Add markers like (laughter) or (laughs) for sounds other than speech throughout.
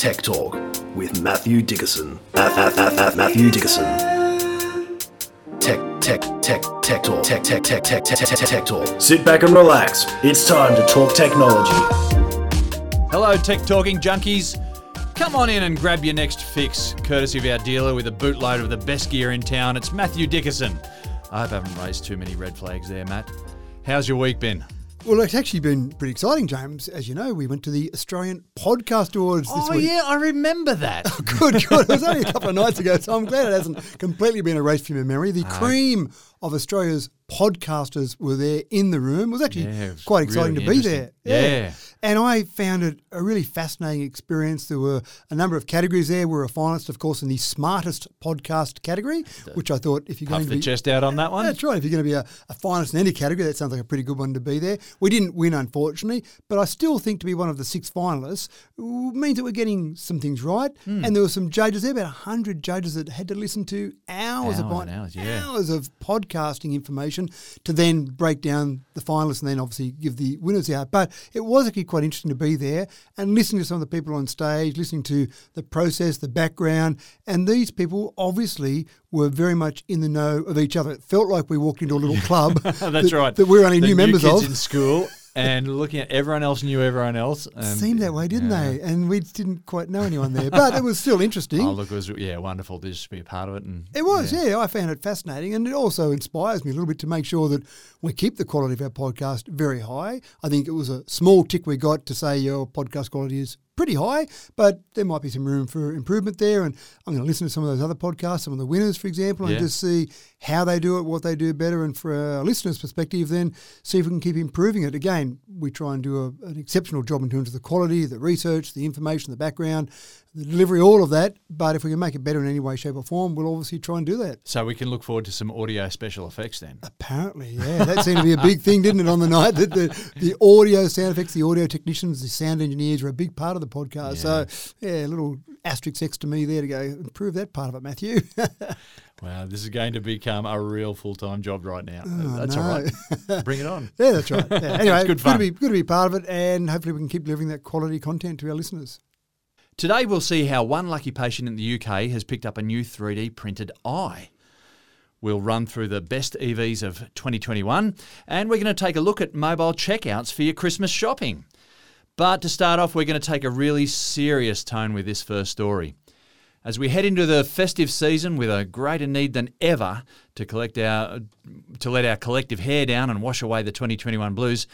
Tech Talk with Matthew Dickerson. At, at, at Matthew Dickerson. Tech, tech, tech, tech talk. Tech, tech, tech, tech, tech, tech, tech talk. Sit back and relax. It's time to talk technology. Hello, tech talking junkies. Come on in and grab your next fix, courtesy of our dealer with a bootload of the best gear in town. It's Matthew Dickerson. I hope I haven't raised too many red flags there, Matt. How's your week been? Well, it's actually been pretty exciting, James. As you know, we went to the Australian Podcast Awards this oh, week. yeah, I remember that. (laughs) Oh, good, good. It was only a couple of nights ago, so I'm glad it hasn't completely been erased from your memory. The uh, cream of Australia's podcasters were there in the room. It was actually Yeah, it was quite exciting really to be there. Yeah. And I found it a really fascinating experience. There were a number of categories there. We were a finalist, of course, in the smartest podcast category, which I thought if you're going to be chest out on that one. that's right. If you're going to be a, a finalist in any category, that sounds like a pretty good one to be there. We didn't win, unfortunately, but I still think to be one of the six finalists means that we're getting some things right. Hmm. And there were some judges there, about 100 judges that had to listen to hours Hours upon hours, yeah. hours of podcasting information to then break down the finalists and then obviously give the winners out. But it was actually quite interesting to be there and listening to some of the people on stage, listening to the process, the background. And these people obviously were very much in the know of each other. It felt like we walked into a little club. (laughs) That's that, right. That we're only The new members of. in school and looking at everyone else knew everyone else. And- seemed that way, didn't yeah. they? And we didn't quite know anyone there. But it was still (laughs) interesting. Oh, look, it was yeah wonderful to just be a part of it. And It was, yeah. I found it fascinating, and it also inspires me a little bit to make sure that we keep the quality of our podcast very high. I think it was a small tick we got to say your podcast quality is pretty high, but there might be some room for improvement there. And I'm going to listen to some of those other podcasts, some of the winners, for example, and Yeah. just see how they do it, what they do better, and for our listeners' perspective, then see if we can keep improving it. Again, we try and do a, an exceptional job in terms of the quality, the research, the information, the background, the delivery, all of that. But if we can make it better in any way, shape, or form, we'll obviously try and do that. So we can look forward to some audio special effects then. Apparently, yeah, that seemed to be a big thing, didn't it, on the night that the, the audio sound effects, the audio technicians, the sound engineers were a big part of the podcast. So, yeah, a little asterisk next to me there to go improve that part of it, Matthew. (laughs) Wow, this is going to become a real full time job right now. Oh, that's no. all right. Bring it on. (laughs) yeah, that's right. Yeah. (laughs) Anyway, It's good good, fun. to be good to be part of it, and hopefully we can keep delivering that quality content to our listeners. Today we'll see how one lucky patient in the UK has picked up a new 3D printed eye. We'll run through the best EVs of 2021 and we're going to take a look at mobile checkouts for your Christmas shopping. But to start off, we're going to take a really serious tone with this first story. As we head into the festive season with a greater need than ever to collect our to let our collective hair down and wash away the 2021 blues,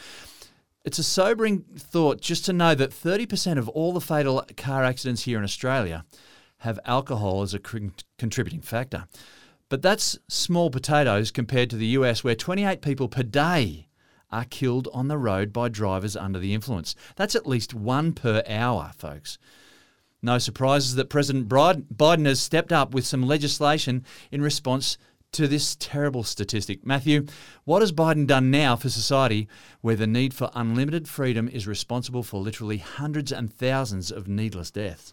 it's a sobering thought just to know that 30% of all the fatal car accidents here in Australia have alcohol as a contributing factor. But that's small potatoes compared to the US, where 28 people per day are killed on the road by drivers under the influence. That's at least one per hour, folks. No surprises that President Biden has stepped up with some legislation in response to this terrible statistic. Matthew, what has Biden done now for society where the need for unlimited freedom is responsible for literally hundreds and thousands of needless deaths?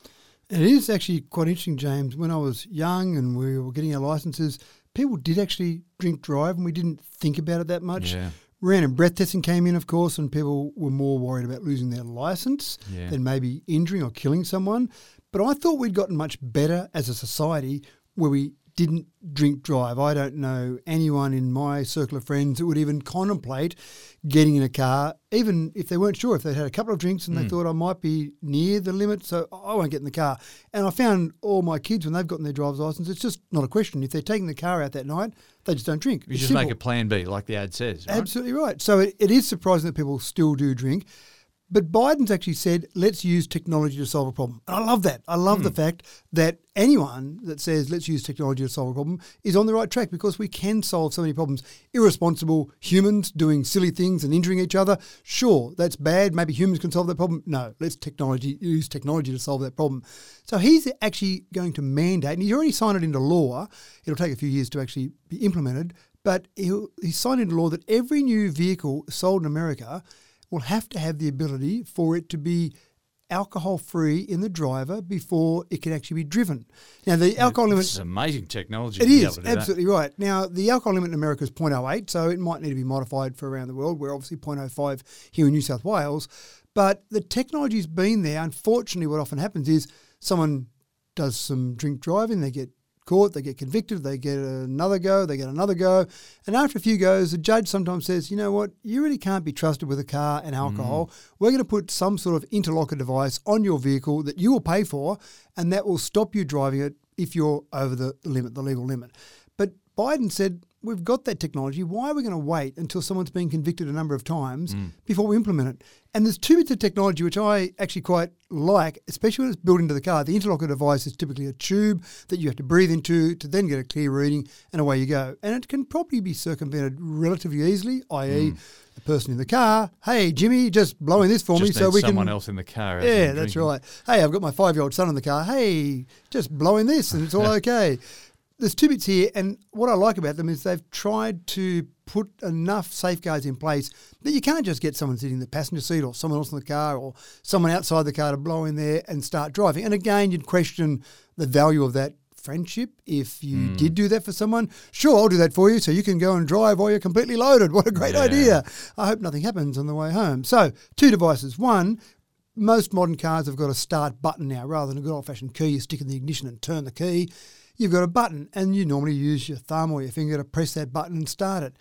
It is actually quite interesting, James. When I was young and we were getting our licenses, people did actually drink drive, and we didn't think about it that much. Yeah. Random breath testing came in, of course, and people were more worried about losing their license Yeah. than maybe injuring or killing someone. But I thought we'd gotten much better as a society where we didn't drink drive. I don't know anyone in my circle of friends that would even contemplate getting in a car, even if they weren't sure if they'd had a couple of drinks and they hmm. thought I might be near the limit, so I won't get in the car. And I found all my kids when they've gotten their driver's license, it's just not a question. If they're taking the car out that night, they just don't drink. You It's just simple. make a plan B, like the ad says. Right? Absolutely right. So it, it is surprising that people still do drink. But Biden's actually said, let's use technology to solve a problem. And I love that. I love the hmm. fact that anyone that says, let's use technology to solve a problem is on the right track because we can solve so many problems. Irresponsible humans doing silly things and injuring each other. Sure, that's bad. Maybe humans can solve that problem. No, let's technology use technology to solve that problem. So he's actually going to mandate, and he's already signed it into law. It'll take a few years to actually be implemented, but he'll, he's signed into law that every new vehicle sold in America will have to have the ability for it to be alcohol free in the driver before it can actually be driven. Now, the alcohol limit. It's amazing technology. It is to be is able to do that. absolutely right. Now, the alcohol limit in America is 0.08, so it might need to be modified for around the world. We're obviously 0.05 here in New South Wales. But the technology's been there. Unfortunately, what often happens is someone does some drink driving, they get caught, they get convicted, they get another go, they get another go. And after a few goes, the judge sometimes says, you know what, you really can't be trusted with a car and alcohol. Mm. We're going to put some sort of interlocker device on your vehicle that you will pay for, and that will stop you driving it if you're over the limit, the legal limit. But Biden said, we've got that technology. Why are we going to wait until someone's been convicted a number of times mm. before we implement it? And there's two bits of technology which I actually quite like, especially when it's built into the car. The interlocker device is typically a tube that you have to breathe into to then get a clear reading, and away you go. And it can probably be circumvented relatively easily, i.e., mm. the person in the car, hey, Jimmy, just blowing this for me so we someone can. else in the car. Yeah, that's drinking. right. Hey, I've got my five year old son in the car. Hey, just blowing this and it's all (laughs) okay. There's two bits here, and what I like about them is they've tried to put enough safeguards in place that you can't just get someone sitting in the passenger seat or someone else in the car or someone outside the car to blow in there and start driving. And again, you'd question the value of that friendship if you Hmm. did do that for someone. Sure, I'll do that for you so you can go and drive while you're completely loaded. (laughs) What a great Yeah. idea. I hope nothing happens on the way home. So, two devices. One, most modern cars have got a start button now rather than a good old fashioned key. You stick in the ignition and turn the key. You've got a button, and you normally use your thumb or your finger to press that button and start it.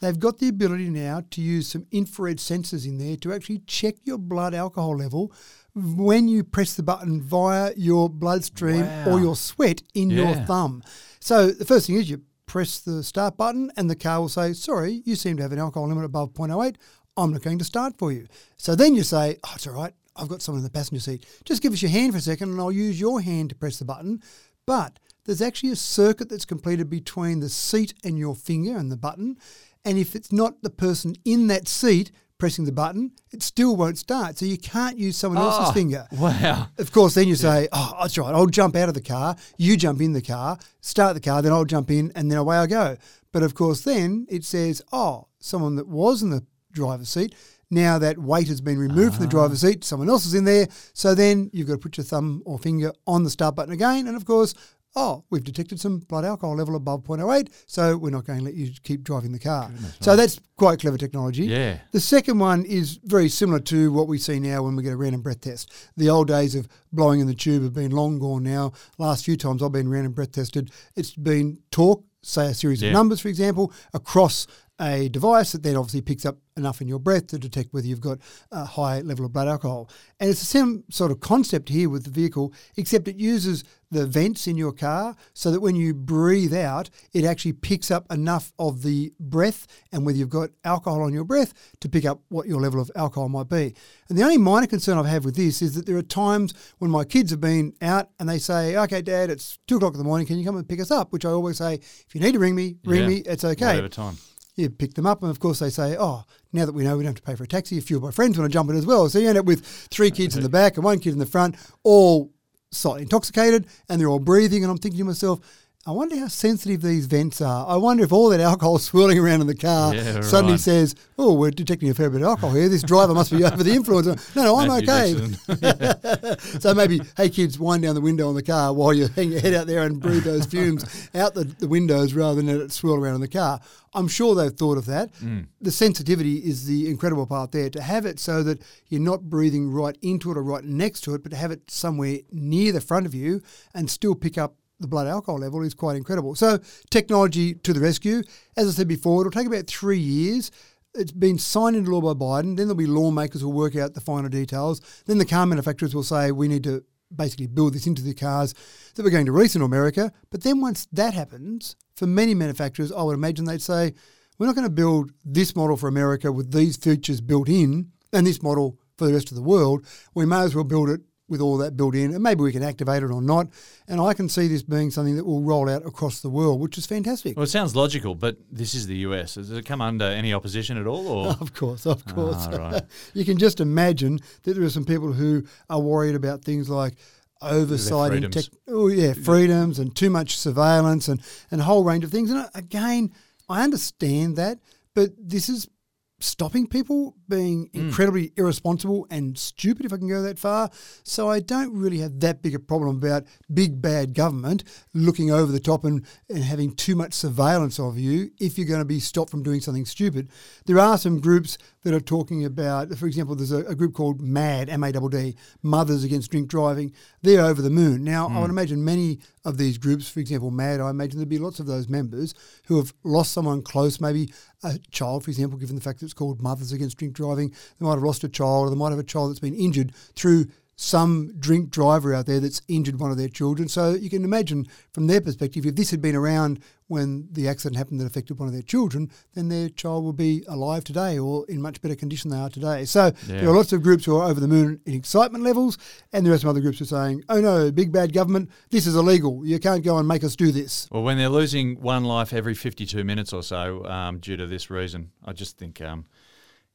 They've got the ability now to use some infrared sensors in there to actually check your blood alcohol level when you press the button via your bloodstream Wow. or your sweat in your thumb. So the first thing is you press the start button and the car will say, sorry, you seem to have an alcohol limit above 0.08. I'm not going to start for you. So then you say, oh, it's all right. I've got someone in the passenger seat. Just give us your hand for a second and I'll use your hand to press the button. But there's actually a circuit that's completed between the seat and your finger and the button. And if it's not the person in that seat pressing the button, it still won't start. So you can't use someone else's Oh, finger. Wow. Of course, then you say, "Oh, that's right. I'll jump out of the car. You jump in the car. Start the car. Then I'll jump in, and then away I go." But of course, then it says, "Oh, someone that was in the driver's seat. Now that weight has been removed from the ah. driver's seat. Someone else is in there. So then you've got to put your thumb or finger on the start button again, and of course." Oh, we've detected some blood alcohol level above 0.08, so we're not going to let you keep driving the car. so that's quite clever technology. Yeah. The second one is very similar to what we see now when we get a random breath test. The old days of blowing in the tube have been long gone now. Last few times I've been random breath tested, it's been talk, say a series Yeah. of numbers, for example, across a device that then obviously picks up enough in your breath to detect whether you've got a high level of blood alcohol. And it's the same sort of concept here with the vehicle, except it uses the vents in your car so that when you breathe out, it actually picks up enough of the breath and whether you've got alcohol on your breath to pick up what your level of alcohol might be. And the only minor concern I've had with this is that there are times when my kids have been out and they say, okay, dad, it's two o'clock in the morning, can you come and pick us up? Which I always say, if you need to ring me, ring Yeah. me, it's okay. Whatever time. You pick them up, and of course they say, "Oh, now that we know we don't have to pay for a taxi, a few of my friends want to jump in as well." So you end up with three kids in the back and one kid in the front, all slightly intoxicated, and they're all breathing. And I'm thinking to myself, "I wonder how sensitive these vents are. I wonder if all that alcohol swirling around in the car Yeah, suddenly right. says, "Oh, we're detecting a fair bit of alcohol here. This driver must be over the influence." No, no, I'm okay. (laughs) So maybe, hey kids, wind down the window on the car while you hang your head out there and breathe those (laughs) fumes out the, the windows rather than let it swirl around in the car. I'm sure they've thought of that. Mm. The sensitivity is the incredible part there to have it so that you're not breathing right into it or right next to it, but to have it somewhere near the front of you and still pick up the blood alcohol level is quite incredible. So technology to the rescue. As I said before, it'll take about three years. It's been signed into law by Biden. Then there'll be lawmakers who will work out the finer details. Then the car manufacturers will say we need to basically build this into the cars that we're going to release in America. But then once that happens, for many manufacturers, I would imagine they'd say we're not going to build this model for America with these features built in and this model for the rest of the world. We may as well build it with all that built in, and maybe we can activate it or not. And I can see this being something that will roll out across the world, which is fantastic. Well, it sounds logical, but this is the US. Does it come under any opposition at all? Or (laughs) Of course, of course. Ah, (laughs) right. you can just imagine that there are some people who are worried about things like oversight in tech, oh yeah, freedoms and too much surveillance and, and a whole range of things. And uh, again, I understand that, but this is stopping people being hmm. incredibly irresponsible and stupid, if I can go that far. So I don't really have that big a problem about big bad government looking over the top and, and having too much surveillance of you if you're going to be stopped from doing something stupid. There are some groups that are talking about, for example, there's a, a group called MADD, M-A-D-D, Mothers Against Drink Driving. They're over the moon. Now, I hmm. would imagine many of these groups, for example, MADD, I imagine there'd be lots of those members who have lost someone close, maybe a child, for example, given the fact that it's called Mothers Against Drink Driving. They might have lost a child or they might have a child that's been injured through some drink driver out there that's injured one of their children. So you can imagine from their perspective, if this had been around when the accident happened that affected one of their children, then their child would be alive today or in much better condition than they are today. So there are lots of groups who are over the moon in excitement levels, and there are some other groups who are saying, oh no, big bad government, this is illegal. You can't go and make us do this. Well, when they're losing one life every 52 minutes or so um, due to this reason, I just think, um,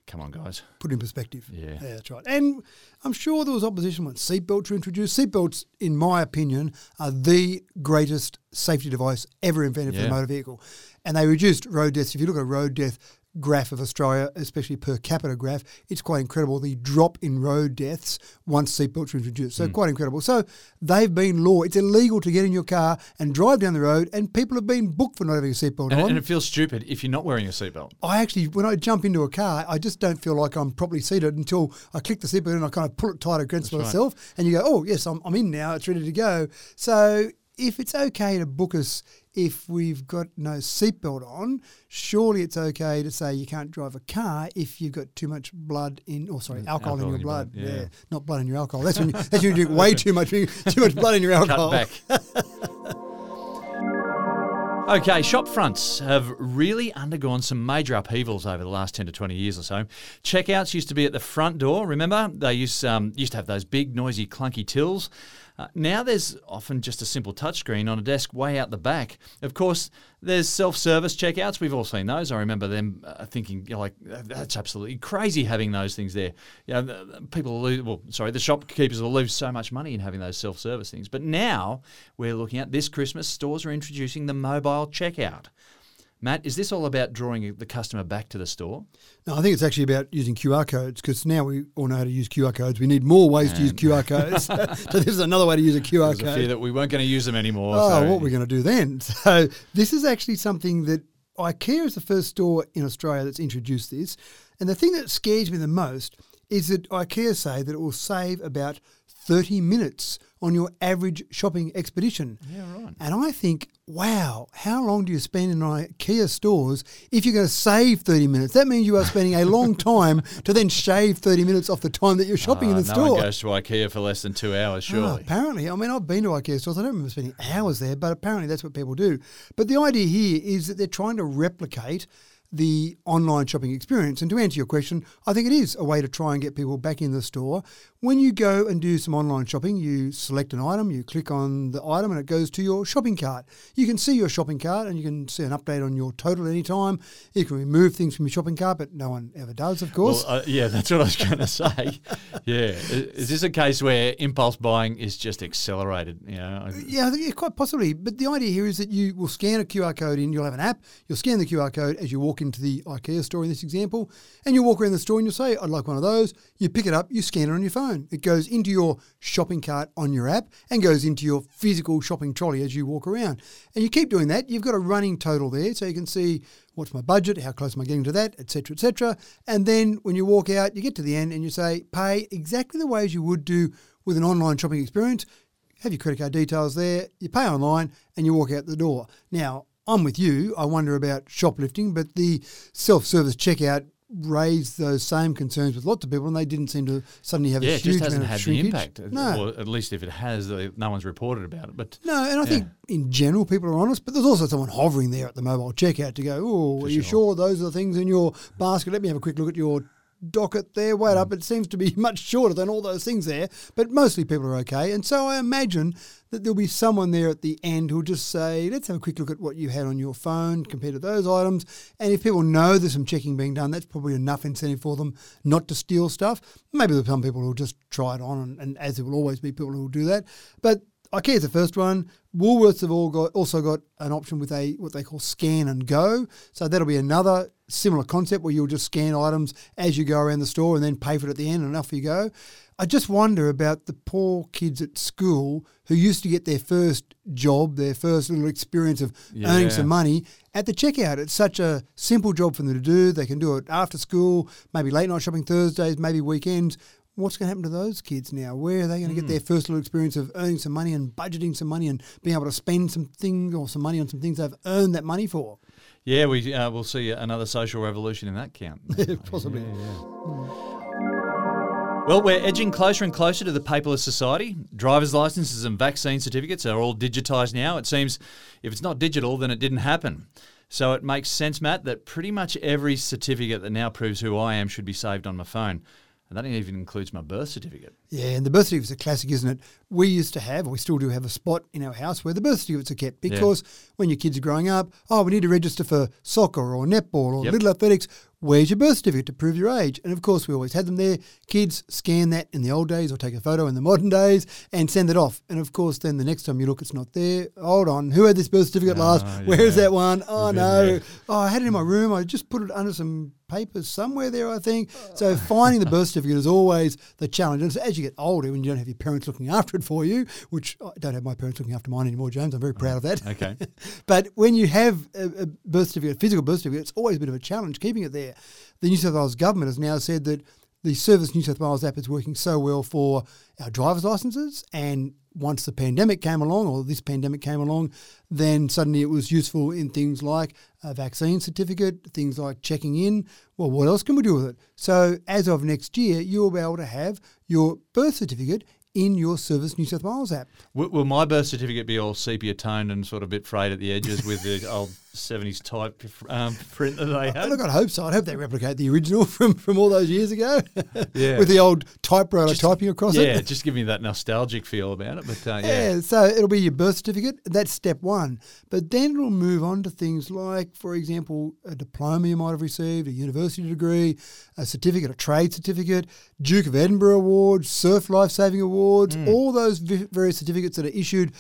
come on, guys. Put it in perspective. Yeah. that's right. And I'm sure there was opposition when seatbelts were introduced. Seatbelts, in my opinion, are the greatest safety device ever invented for Yeah. a motor vehicle. And they reduced road deaths. If you look at road death graph of Australia, especially per capita graph, it's quite incredible the drop in road deaths once seatbelts were introduced. So hmm. quite incredible. So they've been law. It's illegal to get in your car and drive down the road, and people have been booked for not having a seatbelt And, on. and it feels stupid if you're not wearing a seatbelt. I actually, when I jump into a car, I just don't feel like I'm properly seated until I click the seatbelt and I kind of pull it tight against right. myself. And you go, oh, yes, I'm, I'm in now. It's ready to go. So if it's okay to book us if we've got no seatbelt on, surely it's okay to say you can't drive a car if you've got too much blood in, or sorry, alcohol, in your blood. yeah. not blood in your alcohol. That's when you, that's when you drink way too much, too much blood in your alcohol. Cut back. Okay, shop fronts have really undergone some major upheavals over the last 10 to 20 years or so. Checkouts used to be at the front door, remember? They used, um, used to have those big, noisy, clunky tills. Uh, now there's often just a simple touchscreen on a desk way out the back. Of course, there's self-service checkouts. We've all seen those. I remember them uh, thinking, you know, like, that's absolutely crazy having those things there. You know, the- the people lose, well, sorry, the shopkeepers will lose so much money in having those self-service things. But now we're looking at this Christmas, stores are introducing the mobile checkout. Matt, is this all about drawing the customer back to the store? No, I think it's actually about using QR codes because now we all know how to use QR codes. We need more ways to use QR codes. (laughs) (laughs) so this is another way to use a QR There's a code. fear that we weren't going to use them anymore. Oh, so what we're going to do then? (laughs) So this is actually something that IKEA is the first store in Australia that's introduced this. And the thing that scares me the most is that IKEA say that it will save about 30 minutes on your average shopping expedition. Yeah, right. And I think, wow, how long do you spend in IKEA stores if you're going to save 30 minutes? That means you are spending a (laughs) long time to then shave 30 minutes off the time that you're shopping in Uh, the no store. one goes to IKEA for less than two hours, Oh, surely. apparently, I mean, I've been to IKEA stores. I don't remember spending hours there, but apparently that's what people do. But the idea here is that they're trying to replicate the online shopping experience. And to answer your question, I think it is a way to try and get people back in the store. When you go and do some online shopping, you select an item, you click on the item, and it goes to your shopping cart. You can see your shopping cart and you can see an update on your total anytime. You can remove things from your shopping cart, but no one ever does, of course. Well, uh, yeah, that's what I was going (laughs) to say. Yeah, is this a case where impulse buying is just accelerated? You know, Yeah, I think yeah, quite possibly. But the idea here is that you will scan a QR code in. You'll have an app. You'll scan the QR code as you walk into the IKEA store in this example, and you walk around the store and you'll say, "I'd like one of those." You pick it up. You scan it on your phone. It goes into your shopping cart on your app and goes into your physical shopping trolley as you walk around. And you keep doing that. You've got a running total there, so you can see what's my budget, how close am I getting to that, etc., etc. And then when you walk out, you get to the end and you say, "Pay exactly the way as you would do with an online shopping experience." have your credit card details there, you pay online, and you walk out the door. Now, I'm with you. I wonder about shoplifting, but the self service checkout raised those same concerns with lots of people, and they didn't seem to suddenly have yeah, a it huge just hasn't amount had of the shrinkage. impact. No. Or at least if it has, uh, no one's reported about it. But No, and I think in general people are honest, but there's also someone hovering there at the mobile checkout to go, oh, are you sure those are the things in your basket? Let me have a quick look at your docket there. Wait up, mm. it seems to be (laughs) much shorter than all those things there, but mostly people are okay. And so I imagine that there'll be someone there at the end who'll just say, let's have a quick look at what you had on your phone compared to those items. And if people know there's some checking being done, that's probably enough incentive for them not to steal stuff. Maybe there's some people who'll just try it on, and, and as there will always be people who will do that. But IKEA's the first one. Woolworths have all got also got an option with a what they call scan and go. So that'll be another similar concept where you'll just scan items as you go around the store and then pay for it at the end and off you go. I just wonder about the poor kids at school who used to get their first job, their first little experience of earning some money at the checkout. It's such a simple job for them to do. They can do it after school, maybe late night shopping Thursdays, maybe weekends. What's going to happen to those kids now? Where are they going to get their first little experience of earning some money and budgeting some money and being able to spend some things or some money on some things they've earned that money for? Yeah, we uh, will see another social revolution in that count. (laughs) Possibly. Well, we're edging closer and closer to the paperless society. Driver's licenses and vaccine certificates are all digitised now. It seems if it's not digital, then it didn't happen. So it makes sense, Matt, that pretty much every certificate that now proves who I am should be saved on my phone. And that even includes my birth certificate. Yeah, and the birth certificate's a classic, isn't it? We used to have, or we still do have a spot in our house where the birth certificates are kept because when your kids are growing up, oh, we need to register for soccer or netball or Yep. little athletics. Where's your birth certificate to prove your age? And of course, we always had them there. Kids scan that in the old days or take a photo in the modern days and send it off. And of course, then the next time you look, it's not there. Hold on, who had this birth certificate last? Ah, Where is that one? Oh, no. Oh, I had it in my room. I just put it under some papers somewhere there, I think. So finding the birth certificate is always the challenge. And as you get older, when you don't have your parents looking after it for you, which I don't have my parents looking after mine anymore, James, I'm very proud of that. Mm, okay. (laughs) but when you have a, a birth certificate, physical birth certificate, it's always a bit of a challenge keeping it there. The New South Wales government has now said that the Service New South Wales app is working so well for our driver's licenses. And once the pandemic came along, or this pandemic came along, then suddenly it was useful in things like a vaccine certificate, things like checking in. Well, what else can we do with it? So as of next year, you'll be able to have your birth certificate in your Service New South Wales app. Will, will my birth certificate be all sepia toned and sort of a bit frayed at the edges with the (laughs) old 70s type um, print that they had? Look, I'd hope so. I'd hope they replicate the original (laughs) from, from all those years ago. Yeah. With the old typewriter typing across yeah, it. Yeah, just give me that nostalgic feel about it. But uh, Yeah. yeah. so it'll be your birth certificate. That's step one. But then it'll move on to things like, for example, a diploma you might have received, a university degree, a certificate, a trade certificate, Duke of Edinburgh Awards, Surf Life Saving Awards, all those various certificates that are issued.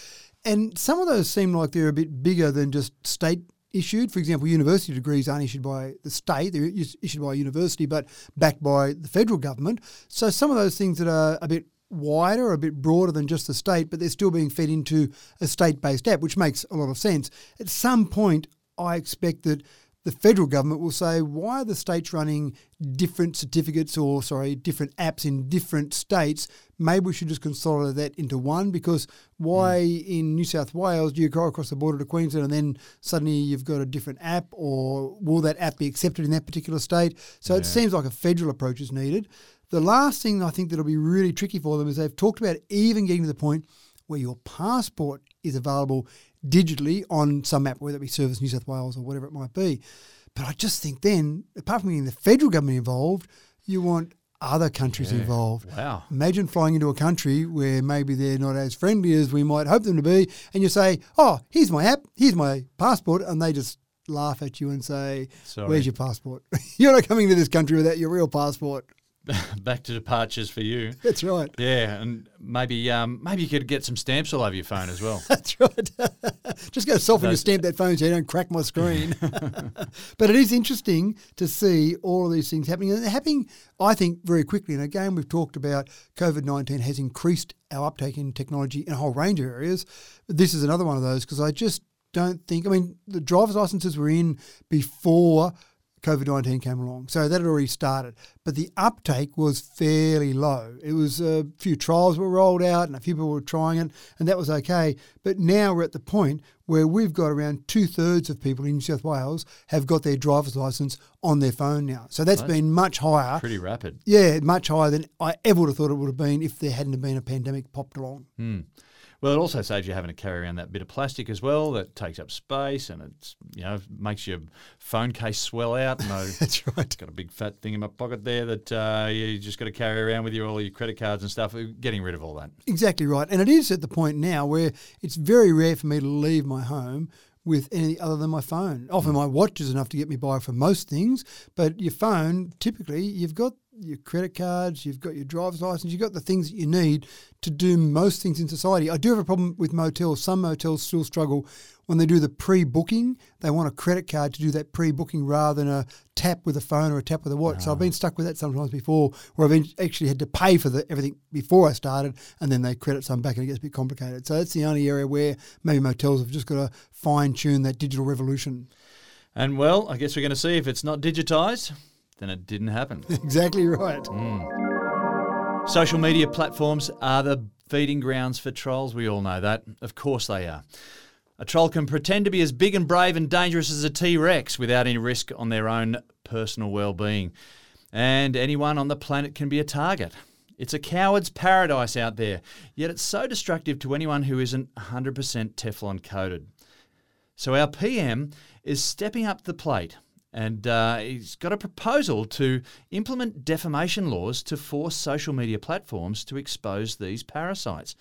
And some of those seem like they're a bit bigger than just state issued. For example, university degrees aren't issued by the state, they're issued by a university, but backed by the federal government. So some of those things that are a bit wider, a bit broader than just the state, but they're still being fed into a state based app, which makes a lot of sense. At some point, I expect that the federal government will say, why are the states running different certificates or, sorry, different apps in different states? Maybe we should just consolidate that into one because why hmm. in New South Wales do you go across the border to Queensland and then suddenly you've got a different app or will that app be accepted in that particular state? So it seems like a federal approach is needed. The last thing I think that'll be really tricky for them is they've talked about even getting to the point where your passport is available digitally on some app, whether it be Service New South Wales or whatever it might be. But I just think then, apart from getting the federal government involved, you want other countries involved. Wow. Imagine flying into a country where maybe they're not as friendly as we might hope them to be, and you say, "Oh, here's my app, here's my passport," and they just laugh at you and say, Sorry. "Where's your passport? (laughs) You're not coming to this country without your real passport." (laughs) Back to departures for you. That's right. Yeah, and maybe um, maybe you could get some stamps all over your phone as well. (laughs) That's right. (laughs) Just go soften and stamp that phone so you don't crack my screen. but it is interesting to see all of these things happening. And they're happening, I think, very quickly. And again, we've talked about COVID 19 has increased our uptake in technology in a whole range of areas. This is another one of those because I just don't think, I mean, the driver's licenses were in before COVID 19 came along. So that had already started. But the uptake was fairly low. It was a few trials were rolled out and a few people were trying it, and that was okay. But now we're at the point where we've got around two thirds of people in New South Wales have got their driver's license on their phone now. So that's been much higher. Pretty rapid. Yeah, much higher than I ever would have thought it would have been if there hadn't been a pandemic popped along. Hmm. Well, it also saves you having to carry around that bit of plastic as well that takes up space and it's you know makes your phone case swell out. I, (laughs) That's right. got a big fat thing in my pocket there that uh, you just got to carry around with you all your credit cards and stuff. We're Getting rid of all that. Exactly right. And it is at the point now where it's very rare for me to leave my home with anything other than my phone. Often my watch is enough to get me by for most things, but your phone, typically, you've got your credit cards, you've got your driver's license, you've got the things that you need to do most things in society. I do have a problem with motels. Some motels still struggle when they do the pre-booking. They want a credit card to do that pre-booking rather than a tap with a phone or a tap with a watch. So I've ah. been stuck with that sometimes before, where I've actually had to pay for the, everything before I started, and then they credit some back, and it gets a bit complicated. So that's the only area where maybe motels have just got to fine tune that digital revolution. And well, I guess we're going to see if it's not digitised, then it didn't happen. (laughs) exactly right. Hmm. Social media platforms are the feeding grounds for trolls. We all know that. Of course they are. A troll can pretend to be as big and brave and dangerous as a T Rex without any risk on their own personal well being. And anyone on the planet can be a target. It's a coward's paradise out there, yet it's so destructive to anyone who isn't 100% Teflon coated. So our PM is stepping up the plate and uh, he's got a proposal to implement defamation laws to force social media platforms to expose these parasites.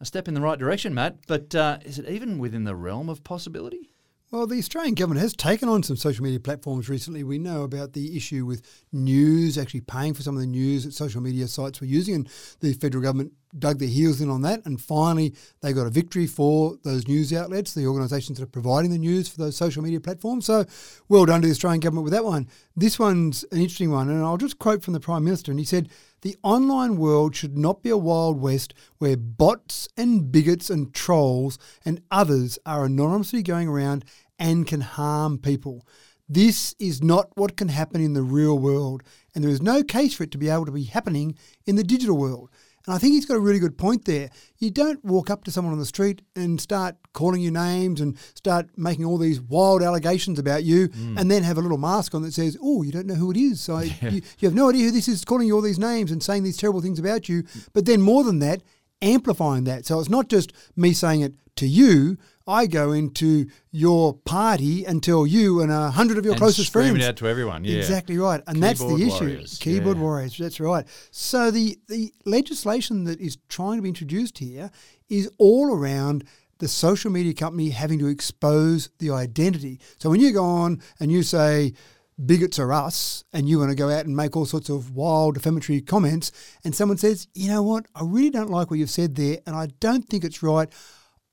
A step in the right direction, Matt, but uh, is it even within the realm of possibility? Well, the Australian government has taken on some social media platforms recently. We know about the issue with news actually paying for some of the news that social media sites were using, and the federal government dug their heels in on that. And finally, they got a victory for those news outlets, the organisations that are providing the news for those social media platforms. So, well done to the Australian government with that one. This one's an interesting one, and I'll just quote from the Prime Minister, and he said, the online world should not be a wild west where bots and bigots and trolls and others are anonymously going around and can harm people. This is not what can happen in the real world, and there is no case for it to be able to be happening in the digital world. And I think he's got a really good point there. You don't walk up to someone on the street and start calling you names and start making all these wild allegations about you mm. and then have a little mask on that says, oh, you don't know who it is. So (laughs) yeah. you, you have no idea who this is calling you all these names and saying these terrible things about you. But then more than that, amplifying that. So it's not just me saying it to you. I go into your party and tell you and a hundred of your and closest friends. it out to everyone. Yeah, exactly right, and Keyboard that's the issue. Warriors. Keyboard yeah. warriors. That's right. So the the legislation that is trying to be introduced here is all around the social media company having to expose the identity. So when you go on and you say bigots are us and you want to go out and make all sorts of wild defamatory comments and someone says, you know what, I really don't like what you've said there and I don't think it's right.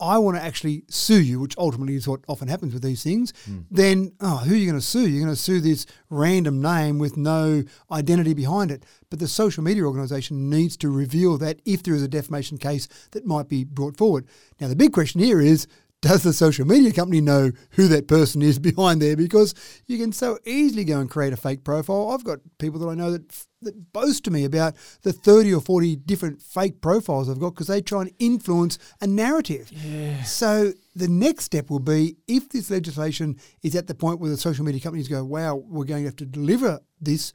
I want to actually sue you, which ultimately is what often happens with these things, mm. then oh, who are you going to sue? You're going to sue this random name with no identity behind it. But the social media organisation needs to reveal that if there is a defamation case that might be brought forward. Now, the big question here is does the social media company know who that person is (laughs) behind there? Because you can so easily go and create a fake profile. I've got people that I know that that boast to me about the 30 or 40 different fake profiles I've got because they try and influence a narrative. Yeah. So the next step will be if this legislation is at the point where the social media companies go, wow, we're going to have to deliver this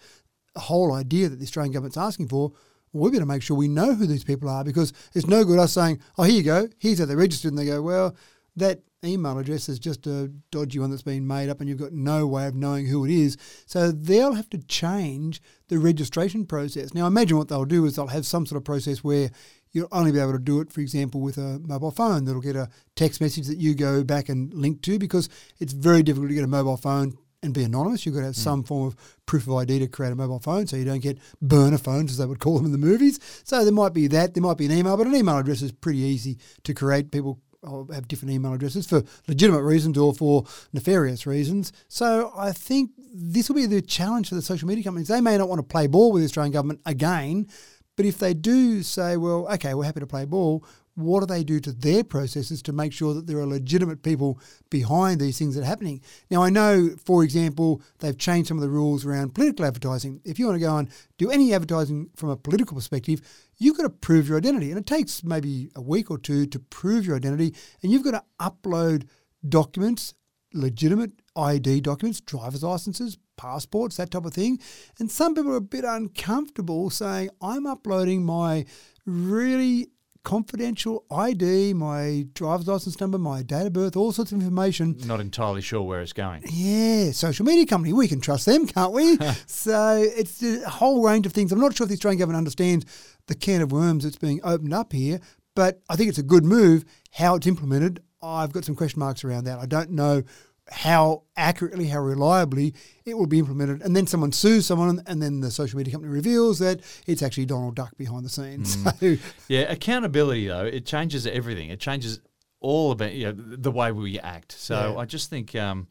whole idea that the Australian government's asking for, we better make sure we know who these people are because it's no good us saying, oh, here you go, here's how they're registered. And they go, well, that email address is just a dodgy one that's been made up and you've got no way of knowing who it is. So they'll have to change the registration process. Now, imagine what they'll do is they'll have some sort of process where you'll only be able to do it, for example, with a mobile phone that'll get a text message that you go back and link to because it's very difficult to get a mobile phone and be anonymous. You've got to have mm. some form of proof of ID to create a mobile phone so you don't get burner phones, as they would call them in the movies. So there might be that. There might be an email, but an email address is pretty easy to create. People or have different email addresses for legitimate reasons or for nefarious reasons. So I think this will be the challenge for the social media companies. They may not want to play ball with the Australian government again, but if they do say, well, okay, we're happy to play ball, what do they do to their processes to make sure that there are legitimate people behind these things that are happening? Now, I know, for example, they've changed some of the rules around political advertising. If you want to go and do any advertising from a political perspective, you've got to prove your identity. And it takes maybe a week or two to prove your identity. And you've got to upload documents, legitimate ID documents, driver's licenses, passports, that type of thing. And some people are a bit uncomfortable saying, I'm uploading my really confidential ID, my driver's license number, my date of birth, all sorts of information. Not entirely sure where it's going. Yeah, social media company, we can trust them, can't we? (laughs) so it's a whole range of things. I'm not sure if the Australian government understands the can of worms that's being opened up here, but I think it's a good move. How it's implemented, I've got some question marks around that. I don't know how accurately, how reliably it will be implemented. And then someone sues someone, and then the social media company reveals that it's actually Donald Duck behind the scenes. (laughs) So, Yeah, accountability though it changes everything. It changes all about you know, the way we act. So Yeah. I just think, um,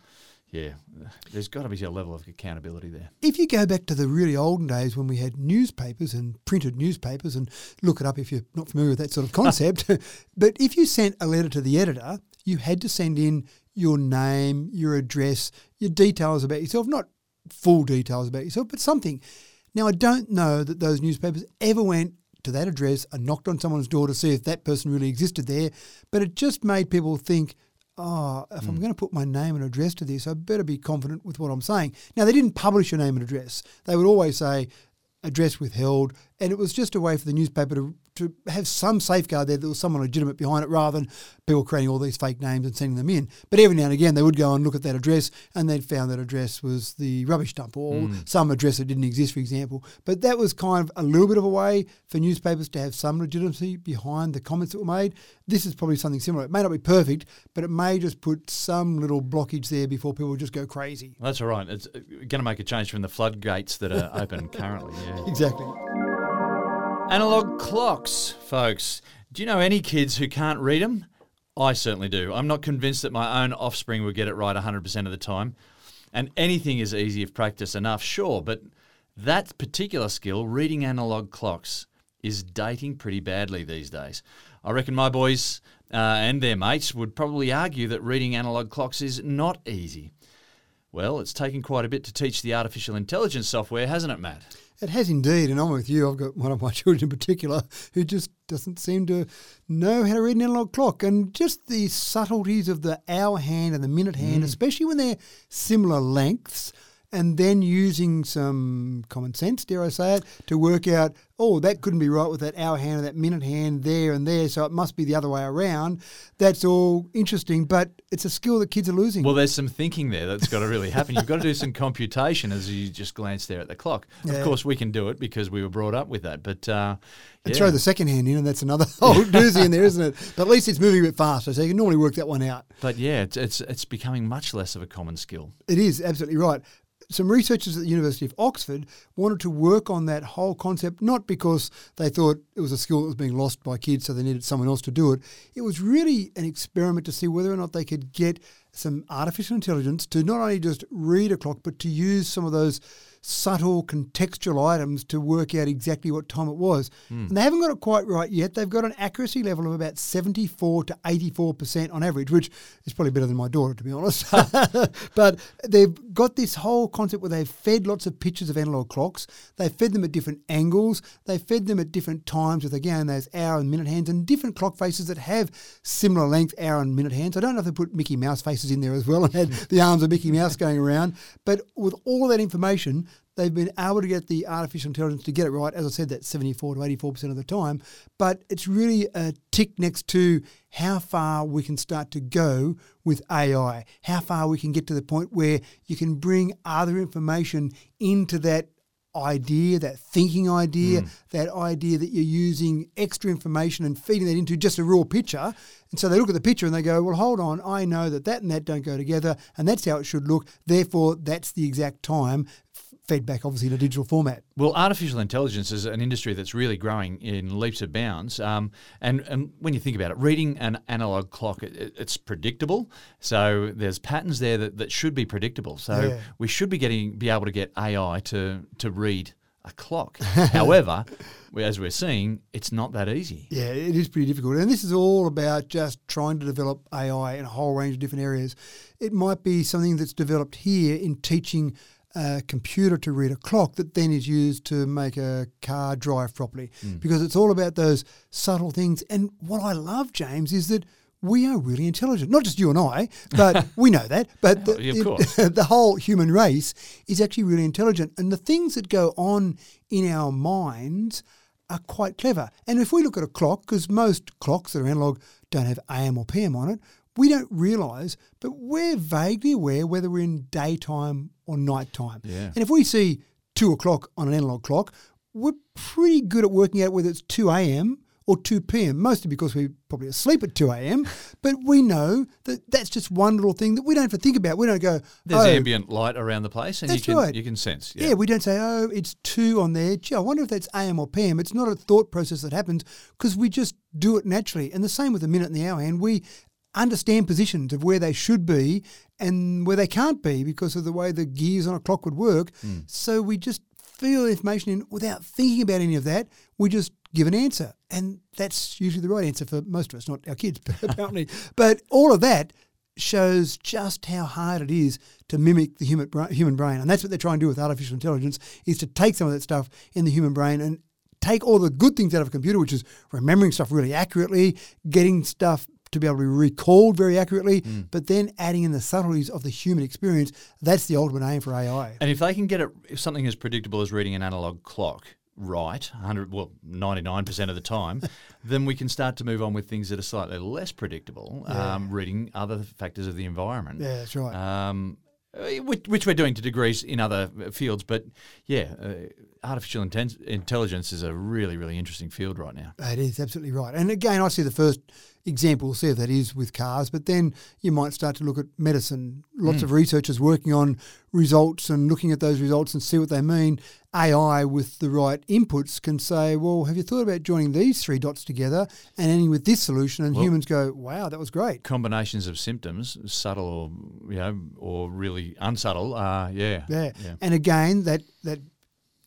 yeah, there's got to be a level of accountability there. if you go back to the really olden days when we had newspapers and printed newspapers, and look it up if you're not familiar with that sort of (laughs) concept, but if you sent a letter to the editor, you had to send in your name, your address, your details about yourself, not full details about yourself, but something. Now, I don't know that those newspapers ever went to that address and knocked on someone's door to see if that person really existed there, but it just made people think, oh, if I'm hmm. going to put my name and address to this, I better be confident with what I'm saying. Now, they didn't publish your name and address. They would always say, address withheld, and it was just a way for the newspaper to, to have some safeguard there that there was someone legitimate behind it rather than people creating all these fake names and sending them in. But every now and again, they would go and look at that address and they'd found that address was the rubbish dump or hmm. some address that didn't exist, for example. But that was kind of a little bit of a way for newspapers to have some legitimacy behind the comments that were made. This is probably something similar. It may not be perfect, but it may just put some little blockage there before people just go crazy. That's all right. It's uh, going to make a change from the floodgates that are open currently. Yeah. (laughs) Exactly. Analog clocks, folks. Do you know any kids who can't read them? I certainly do. I'm not convinced that my own offspring would get it right 100% of the time. And anything is easy if practiced enough, sure, but that particular skill, reading analog clocks, is dating pretty badly these days. I reckon my boys uh, and their mates would probably argue that reading analog clocks is not easy. Well, it's taken quite a bit to teach the artificial intelligence software, hasn't it, Matt? It has indeed, and I'm with you. I've got one of my (laughs) children in particular who just doesn't seem to know how to read an analog clock, and just the subtleties of the hour hand and the minute hand, mm. especially when they're similar lengths, and then using some common sense, dare I say it, to work out, oh, that couldn't be right with that hour hand and that minute hand there and there, so it must be the other way around. That's all interesting, but it's a skill that kids are losing. Well, there's some thinking there that's got to really happen. You've got to do some computation as you just glance there at the clock. Yeah. Of course, we can do it because we were brought up with that. But uh, and yeah. throw the second hand in, and that's another (laughs) whole doozy in there, isn't it? But at least it's moving a bit faster, so you can normally work that one out. but yeah, it's, it's it's becoming much less of a common skill. It is absolutely right. Some researchers at the University of Oxford wanted to work on that whole concept, not because they thought it was a skill that was being lost by kids, so they needed someone else to do it. It was really an experiment to see whether or not they could get some artificial intelligence to not only just read a clock, but to use some of those subtle contextual items to work out exactly what time it was. Hmm. And they haven't got it quite right yet. They've got an accuracy level of about 74 to 84% on average, which is probably better than my daughter, to be honest. (laughs) but they've got this whole concept where they've fed lots of pictures of analog clocks. They've fed them at different angles. They've fed them at different times with, again, those hour and minute hands and different clock faces that have similar length hour and minute hands. I don't know if they put Mickey Mouse faces in there as well and had (laughs) the arms of Mickey Mouse going around. But with all that information, they've been able to get the artificial intelligence to get it right. As I said, that's 74 to 84% of the time. But it's really a tick next to how far we can start to go with AI, how far we can get to the point where you can bring other information into that idea, that thinking idea, mm. that idea that you're using extra information and feeding that into just a raw picture. And so they look at the picture and they go, well, hold on, I know that that and that don't go together, and that's how it should look. Therefore, that's the exact time, fed back obviously in a digital format. Well, artificial intelligence is an industry that's really growing in leaps and bounds. Um, and, and when you think about it, reading an analog clock, it, it- it's predictable. So there's patterns there that, that should be predictable. So Yeah. we should be getting be able to get AI to to read a clock. (laughs) However, as we're seeing, it's not that easy. Yeah, it is pretty difficult. And this is all about just trying to develop AI in a whole range of different areas. It might be something that's developed here in teaching a computer to read a clock that then is used to make a car drive properly hmm. because it's all about those subtle things. And what I love, James, is that we are really intelligent. Not just you and I, but (laughs) we know that. But the, course. (laughs) the whole human race is actually really intelligent. And the things that go on in our minds are quite clever. And if we look at a clock, because most clocks that are analog don't have AM or PM on it, we don't realise, but we're vaguely aware whether we're in daytime or nighttime. Yeah. And if we see two o'clock on an analog clock, we're pretty good at working out whether it's 2 a.m. or 2 p.m., mostly because we're probably asleep at 2 a.m. (laughs) but we know that that's just one little thing that we don't have to think about. We don't go, There's oh, ambient light around the place, and you can right. you can sense. yeah. we don't say, oh, it's 2 on there. Gee, I wonder if that's AM or PM. It's not a thought process that happens because we just do it naturally. And the same with the minute and the hour hand. We understand positions of where they should be and where they can't be because of the way the gears on a clock would work. Hmm. So we just feel information in without thinking about any of that. We just give an answer. And that's usually the right answer for most of us, not our kids, (laughs) apparently. But all of that shows just how hard it is to mimic the human human brain, and that's what they're trying to do with artificial intelligence: is to take some of that stuff in the human brain and take all the good things out of a computer, which is remembering stuff really accurately, getting stuff to be able to be recalled very accurately, but then adding in the subtleties of the human experience. That's the ultimate aim for AI. And if they can get it, if something as predictable as reading an analog clock right, 100, well, 99% of the time, (laughs) then we can start to move on with things that are slightly less predictable, um, reading other factors of the environment. Yeah, that's right. Um, uh, which, which we're doing to degrees in other uh, fields, but yeah, uh, artificial inten- intelligence is a really, really interesting field right now. It is absolutely right. And again, I see the first example, we'll see if that is with cars, but then you might start to look at medicine. Lots of researchers working on results and looking at those results and see what they mean. AI with the right inputs can say, well, have you thought about joining these three dots together and ending with this solution? And humans go, wow, that was great. Combinations of symptoms, subtle or you know, or really unsubtle. Uh, yeah, Yeah. And again, that that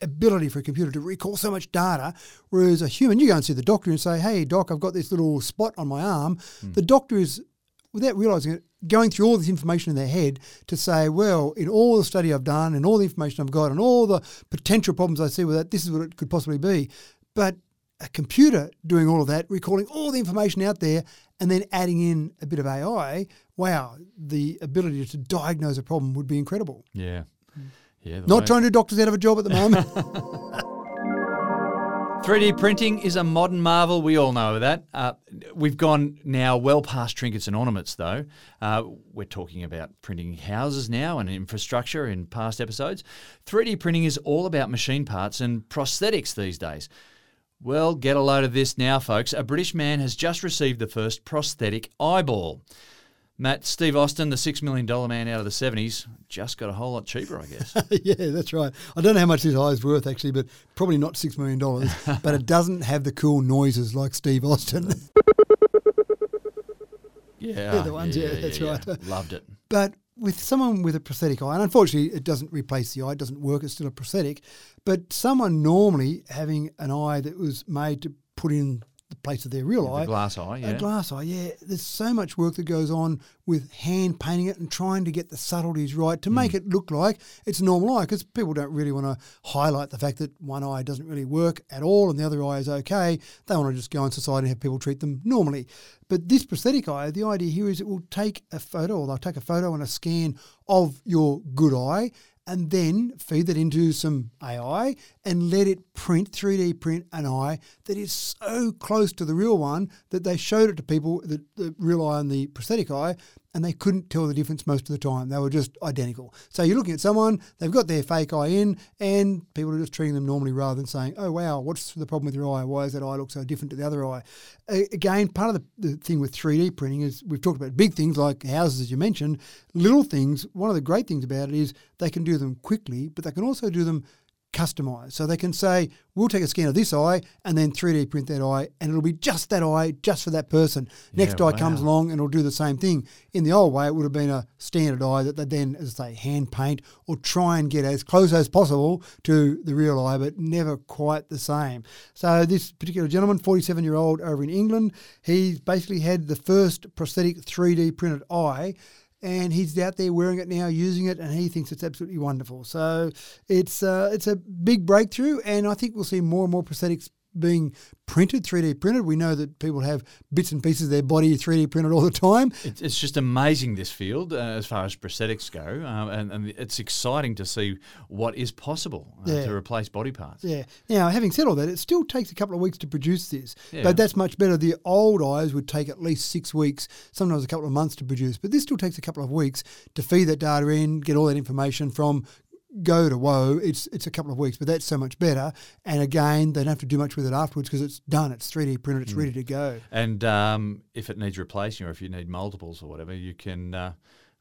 ability for a computer to recall so much data, whereas a human, you go and see the doctor and say, "Hey, doc, I've got this little spot on my arm." Hmm. The doctor is, without realizing it, going through all this information in their head to say, "Well, in all the study I've done and all the information I've got and all the potential problems I see with that, this is what it could possibly be." But a computer doing all of that, recalling all the information out there, and then adding in a bit of AI, wow, the ability to diagnose a problem would be incredible. yeah, yeah. Not way- trying to do doctors out of a job at the moment. (laughs) 3D printing is a modern marvel. We all know that. Uh, we've gone now well past trinkets and ornaments, though. Uh, we're talking about printing houses now and infrastructure in past episodes. 3D printing is all about machine parts and prosthetics these days. Well, get a load of this now, folks. A British man has just received the first prosthetic eyeball. Matt, Steve Austin, the $6 million man out of the 70s, just got a whole lot cheaper, I guess. (laughs) yeah, that's right. I don't know how much his eye is worth actually, but probably not six million dollars. (laughs) but it doesn't have the cool noises like Steve Austin. (laughs) Yeah, the ones, yeah, that's right. Loved it. but with someone with a prosthetic eye, and unfortunately it doesn't replace the eye, it doesn't work, it's still a prosthetic. But someone normally having an eye that was made to put in the place of their real The eye. glass eye, yeah. A glass eye, yeah. There's so much work that goes on with hand painting it and trying to get the subtleties right to make mm. it look like it's a normal eye because people don't really want to highlight the fact that one eye doesn't really work at all and the other eye is okay. They want to just go in society and have people treat them normally. But this prosthetic eye, the idea here is it will take a photo or they'll take a photo and a scan of your good eye and then feed that into some AI and let it print, 3D print an eye that is so close to the real one that they showed it to people, the, the real eye and the prosthetic eye, and they couldn't tell the difference most of the time. They were just identical. So you're looking at someone, they've got their fake eye in, and people are just treating them normally rather than saying, oh, wow, what's the problem with your eye? Why does that eye look so different to the other eye? Again, part of the, the thing with 3D printing is we've talked about big things like houses, as you mentioned. Little things, one of the great things about it is they can do them quickly, but they can also do them customized. So they can say, we'll take a scan of this eye and then 3D print that eye, and it'll be just that eye, just for that person. Next Yeah, eye comes along and it'll do the same thing. In the old way, it would have been a standard eye that they then, as say, hand paint or try and get as close as possible to the real eye, but never quite the same. So this particular gentleman, 47 year old over in England, he basically had the first prosthetic 3D printed eye and he's out there wearing it now, using it, and he thinks it's absolutely wonderful. So it's uh, it's a big breakthrough, and I think we'll see more and more prosthetics being printed, 3D printed. We know that people have bits and pieces of their body 3D printed all the time. It's, it's just amazing this field uh, as far as prosthetics go, um, and, and it's exciting to see what is possible uh, Yeah. to replace body parts. Yeah. Now, having said all that, it still takes a couple of weeks to produce this, Yeah. but that's much better. The old eyes would take at least six weeks, sometimes a couple of months to produce, but this still takes a couple of weeks to feed that data in, get all that information from go to woe, it's it's a couple of weeks, but that's so much better. And again, they don't have to do much with it afterwards because it's done. It's 3D printed. It's ready to go. And um, if it needs replacing or if you need multiples or whatever, you can, uh,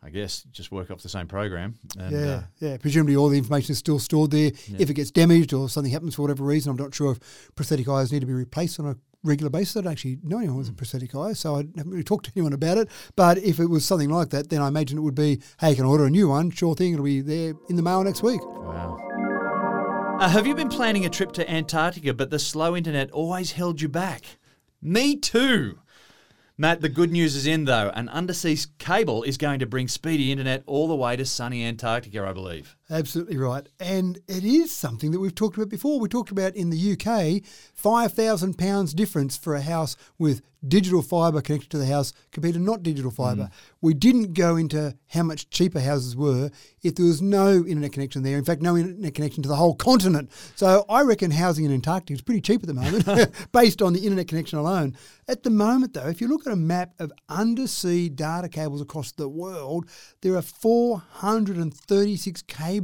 I guess, just work off the same program. And, Yeah, uh, yeah. Presumably, all the information is still stored there. If it gets damaged or something happens for whatever reason, I'm not sure if prosthetic eyes need to be replaced on a regular basis. I don't actually know anyone with a prosthetic eye, so I haven't really talked to anyone about it. But if it was something like that, then I imagine it would be, hey, you can order a new one. Sure thing, it'll be there in the mail next week. Wow. Uh, have you been planning a trip to Antarctica, but the slow internet always held you back? Me too. Matt, the good news is in though. An undersea cable is going to bring speedy internet all the way to sunny Antarctica, I believe. Absolutely right. And it is something that we've talked about before. We talked about in the UK, £5,000 difference for a house with digital fibre connected to the house compared to not digital hmm. fibre. We didn't go into how much cheaper houses were if there was no internet connection there. In fact, no internet connection to the whole continent. So I reckon housing in Antarctica is pretty cheap at the moment (laughs) based on the internet connection alone. At the moment, though, if you look at a map of undersea data cables across the world, there are 436 cables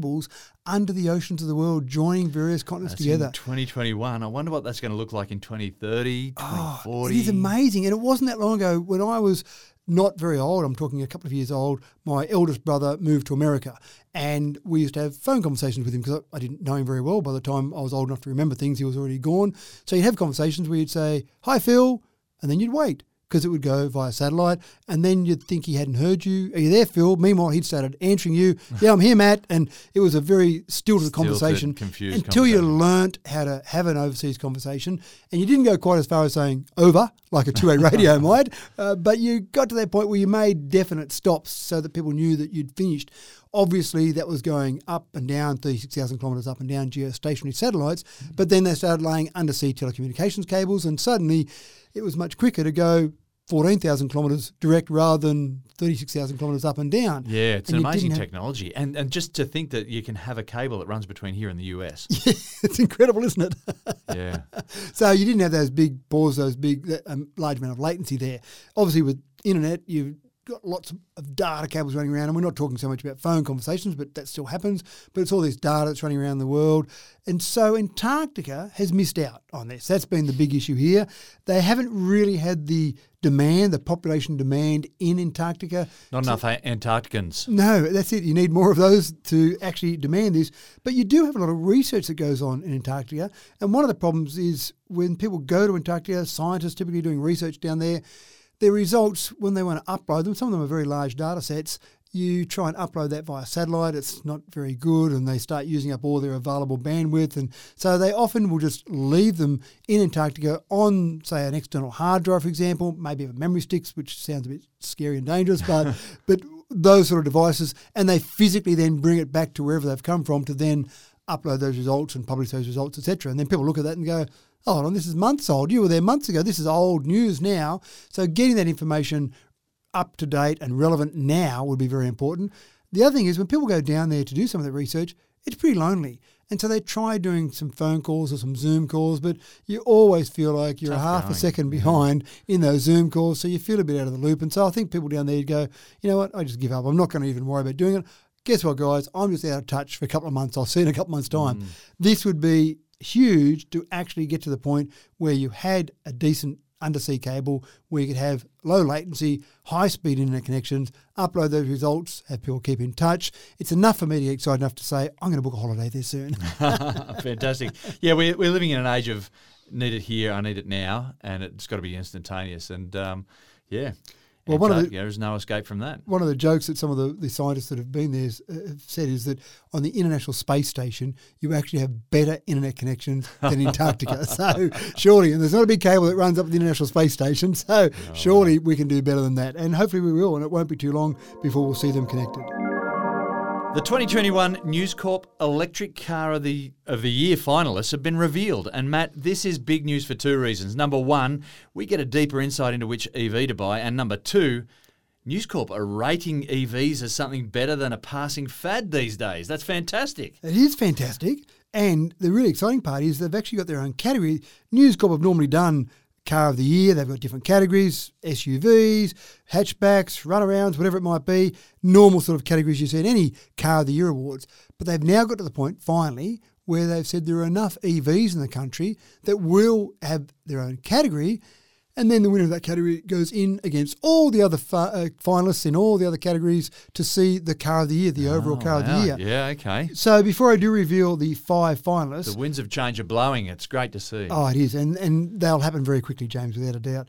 under the oceans of the world joining various continents That's together. in 2021. I wonder what that's going to look like in 2030, 2040. It is amazing. And it wasn't that long ago when I was not very old, I'm talking a couple of years old, my eldest brother moved to America. And we used to have phone conversations with him because I didn't know him very well. By the time I was old enough to remember things, he was already gone. So you'd have conversations where you'd say, Hi, Phil. And then you'd wait because it would go via satellite. And then you'd think he hadn't heard you. Are you there, Phil? Meanwhile, he'd started answering you. (laughs) Yeah, I'm here, Matt. And it was a very stilted, Stilted, conversation confused until you conversation. learnt how to have an overseas conversation, and you didn't go quite as far as saying over, like a two-way radio (laughs) might, uh, but you got to that point where you made definite stops so that people knew that you'd finished. Obviously, that was going up and down, 36,000 kilometres up and down geostationary satellites, but then they started laying undersea telecommunications cables, and suddenly it was much quicker to go 14,000 kilometres direct rather than 36,000 kilometres up and down. Yeah, it's And an amazing didn't have- technology. And and just to think that you can have a cable that runs between here and the US. (laughs) Yeah, it's incredible, isn't it? (laughs) yeah. So you didn't have those big pause, those big um, large amount of latency there. Obviously, with internet, you've got lots of data cables running around, and we're not talking so much about phone conversations, but that still happens. But it's all this data that's running around the world, and so Antarctica has missed out on this. That's been the big issue here. They haven't really had the demand, the population demand in Antarctica. Not enough Antarcticans. No, that's it. You need more of those to actually demand this. But you do have a lot of research that goes on in Antarctica. And one of the problems is when people go to Antarctica, scientists typically doing research down there, their results, when they want to upload them, some of them are very large data sets. You try and upload that via satellite, it's not very good, and they start using up all their available bandwidth. And so they often will just leave them in Antarctica on, say, an external hard drive, for example, maybe have memory sticks, which sounds a bit scary and dangerous, but (laughs) but those sort of devices, and they physically then bring it back to wherever they've come from to then upload those results and publish those results, etc. And then people look at that and go, "Oh, hold on, this is months old. You were there months ago. This is old news now." So getting that information up to date and relevant now would be very important. The other thing is when people go down there to do some of the research, it's pretty lonely. And so they try doing some phone calls or some Zoom calls, but you always feel like you're Tough half a second behind in those Zoom calls. So you feel a bit out of the loop. And so I think people down there go, you know what, I just give up. I'm not going to even worry about doing it. Guess what, guys? I'm just out of touch for a couple of months. I'll see you in a couple of months' time. Mm. This would be huge to actually get to the point where you had a decent undersea cable where you could have low latency, high speed internet connections, upload those results, have people keep in touch. It's enough for me to get excited enough to say, I'm going to book a holiday there soon. (laughs) Fantastic. Yeah, we're, we're living in an age of need it here, I need it now, and it's got to be instantaneous. And um, yeah, Well, one of the- there's no escape from that. One of the jokes that some of the, the scientists that have been there uh, have said is that on the International Space Station, you actually have better internet connections than (laughs) Antarctica. so surely, and there's not a big cable that runs up the International Space Station, so surely we can do better than that. And hopefully we will, and it won't be too long before we'll see them connected. The 2021 News Corp Electric Car of the of the Year finalists have been revealed, and Matt, this is big news for two reasons. Number one, we get a deeper insight into which EV to buy, and number two, News Corp are rating EVs as something better than a passing fad these days. That's fantastic. It is fantastic. And the really exciting part is they've actually got their own category. News Corp have normally done car of the year. They've got different categories SUVs, hatchbacks, runarounds, whatever it might be, normal sort of categories you see in any car of the year awards. But they've now got to the point, finally, where they've said there are enough EVs in the country that will have their own category. And then the winner of that category goes in against all the other fi- uh, finalists in all the other categories to see the car of the year, the overall Oh, car of the year. Yeah, okay. So before I do reveal the five finalists, The winds of change are blowing. It's great to see. Oh, it is, and and they'll happen very quickly, James, without a doubt.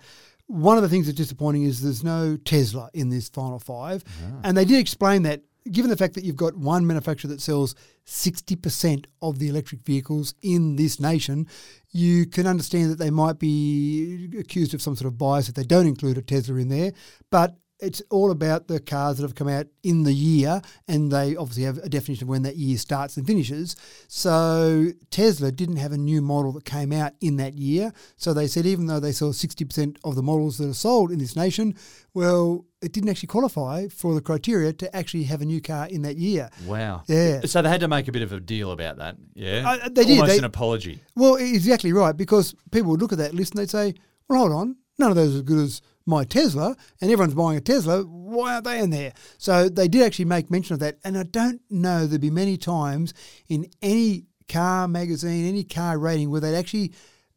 One of the things that's disappointing is there's no Tesla in this final five, and they did explain that. Given the fact that you've got one manufacturer that sells 60% of the electric vehicles in this nation, you can understand that they might be accused of some sort of bias if they don't include a Tesla in there. But it's all about the cars that have come out in the year, and they obviously have a definition of when that year starts and finishes. So Tesla didn't have a new model that came out in that year. So they said even though they sell 60% of the models that are sold in this nation, well, it didn't actually qualify for the criteria to actually have a new car in that year. Wow. Yeah. So they had to make a bit of a deal about that. Yeah. Uh, they did. Almost They- an apology. Well, exactly right, because people would look at that list and they'd say, well, hold on, none of those are as good as my Tesla, and everyone's buying a Tesla. Why aren't they in there? So they did actually make mention of that. And I don't know there'd be many times in any car magazine, any car rating, where they'd actually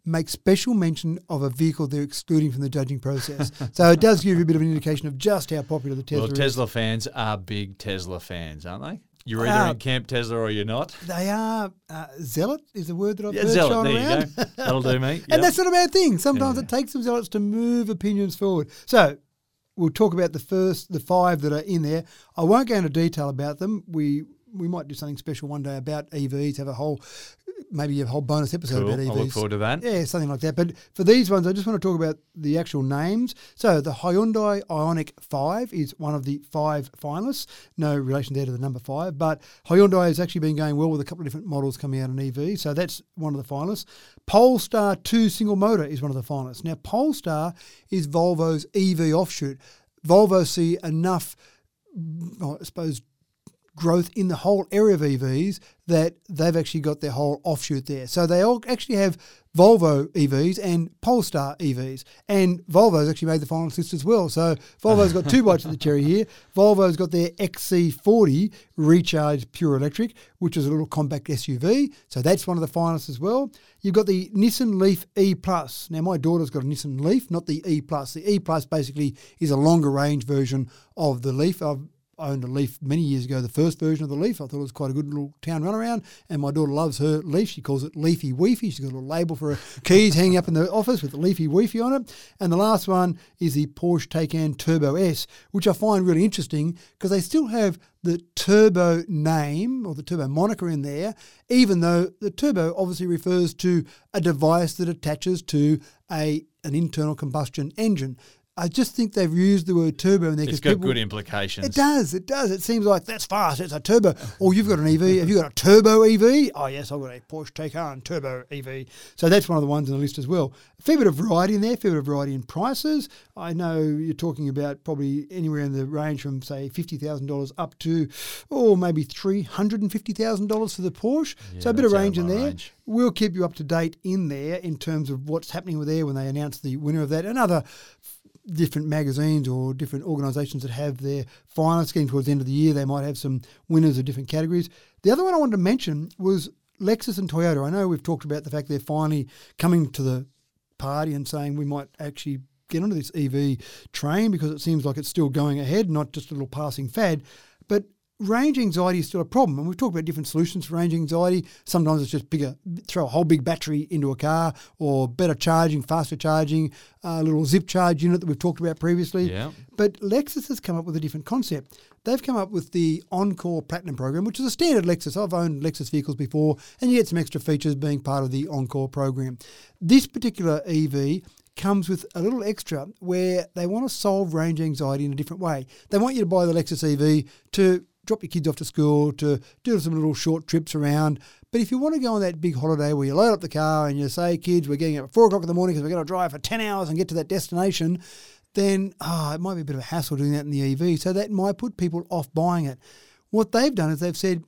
make special mention of a vehicle they're excluding from the judging process. (laughs) so it does give you a bit of an indication of just how popular the Tesla Well, is. Tesla fans are big Tesla fans, aren't they? You're either Ah. in Camp Tesla or you're not. They are uh, zealot is the word that I've Yeah, heard zealot. There around. you go. That'll do me. (laughs) And that's not a bad thing. Sometimes Yeah. it takes some zealots to move opinions forward. So we'll talk about the first, the five that are in there. I won't go into detail about them. We we might do something special one day about EVs. Have a whole, maybe a whole bonus episode Cool. about EVs. I look forward to that. Yeah, something like that. But for these ones, I just want to talk about the actual names. So the Hyundai Ioniq 5 is one of the five finalists. No relation there to the number five, but Hyundai has actually been going well with a couple of different models coming out in EV. So that's one of the finalists. Polestar 2 single motor is one of the finalists. Now, Polestar is Volvo's EV offshoot. Volvo see enough, I suppose, growth in the whole area of EVs that they've actually got their whole offshoot there. So they all actually have Volvo EVs and Polestar EVs. And Volvo's actually made the finalist list as well. So Volvo's got two bites of the cherry here. Volvo's got their XC40 recharged pure electric, which is a little compact SUV. So that's one of the finalists as well. You've got the Nissan Leaf E Plus. Now my daughter's got a Nissan Leaf, not the E Plus. The E Plus basically is a longer range version of the Leaf. I've owned a Leaf many years ago, the first version of the Leaf. I thought it was quite a good little town runaround. And my daughter loves her Leaf. She calls it Leafy Weefy. She's got a little label for her keys hanging up in the office with the Leafy Weefy on it. And the last one is the Porsche Taycan Turbo S, which I find really interesting because they still have the Turbo name or the Turbo moniker in there, even though the Turbo obviously refers to a device that attaches to a an internal combustion engine. I just think they've used the word turbo in there It's got people, good implications. it does. It does. It seems like that's fast. It's a turbo. Or you've got an EV. Have you got a turbo EV? Oh yes, I've got a Porsche Taycan turbo EV. So that's one of the ones on the list as well. A fair bit of variety in there. A fair bit of variety in prices. I know you're talking about probably anywhere in the range from say fifty thousand dollars up to, or maybe three hundred and fifty thousand dollars for the Porsche. Yeah, so a bit of range in there. range. We'll keep you up to date in there in terms of what's happening with there when they announce the winner of that. Another different magazines or different organisations that have their finalists getting towards the end of the year. They might have some winners of different categories. The other one I wanted to mention was Lexus and Toyota. I know we've talked about the fact they're finally coming to the party and saying we might actually get onto this EV train because it seems like it's still going ahead, not just a little passing fad. But range anxiety is still a problem. And we've talked about different solutions for range anxiety. Sometimes it's just bigger, throw a whole big battery into a car or better charging, faster charging, a little zip charge unit that we've talked about previously. Yeah. But Lexus has come up with a different concept. They've come up with the Encore Platinum program, which is a standard Lexus. I've owned Lexus vehicles before, and you get some extra features being part of the Encore program. This particular EV comes with a little extra where they want to solve range anxiety in a different way. They want you to buy the Lexus EV to drop your kids off to school, to do some little short trips around. But if you want to go on that big holiday where you load up the car and you say, kids, we're getting up at four o'clock in the morning because we're going to drive for 10 hours and get to that destination, then oh, it might be a bit of a hassle doing that in the EV. So that might put people off buying it. What they've done is they've said,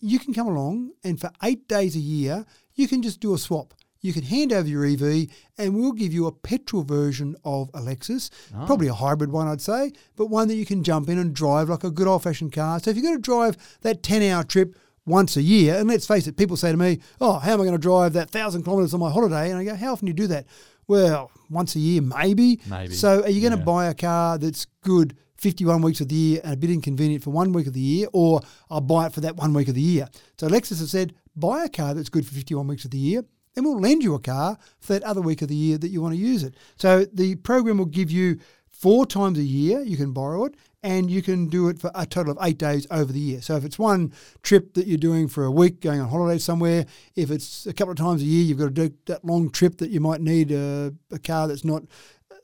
you can come along and for eight days a year, you can just do a swap. You can hand over your EV and we'll give you a petrol version of a Lexus, ah. probably a hybrid one, I'd say, but one that you can jump in and drive like a good old fashioned car. So if you're going to drive that 10 hour trip once a year, and let's face it, people say to me, Oh, how am I going to drive that thousand kilometres on my holiday? And I go, How often do you do that? Well, once a year, maybe. Maybe, So are you going to yeah. buy a car that's good 51 weeks of the year and a bit inconvenient for one week of the year, or I'll buy it for that one week of the year? So Lexus has said, buy a car that's good for 51 weeks of the year, and we'll lend you a car for that other week of the year that you want to use it. So the program will give you four times a year you can borrow it and you can do it for a total of eight days over the year. So if it's one trip that you're doing for a week going on holiday somewhere, if it's a couple of times a year you've got to do that long trip that you might need a, a car that's not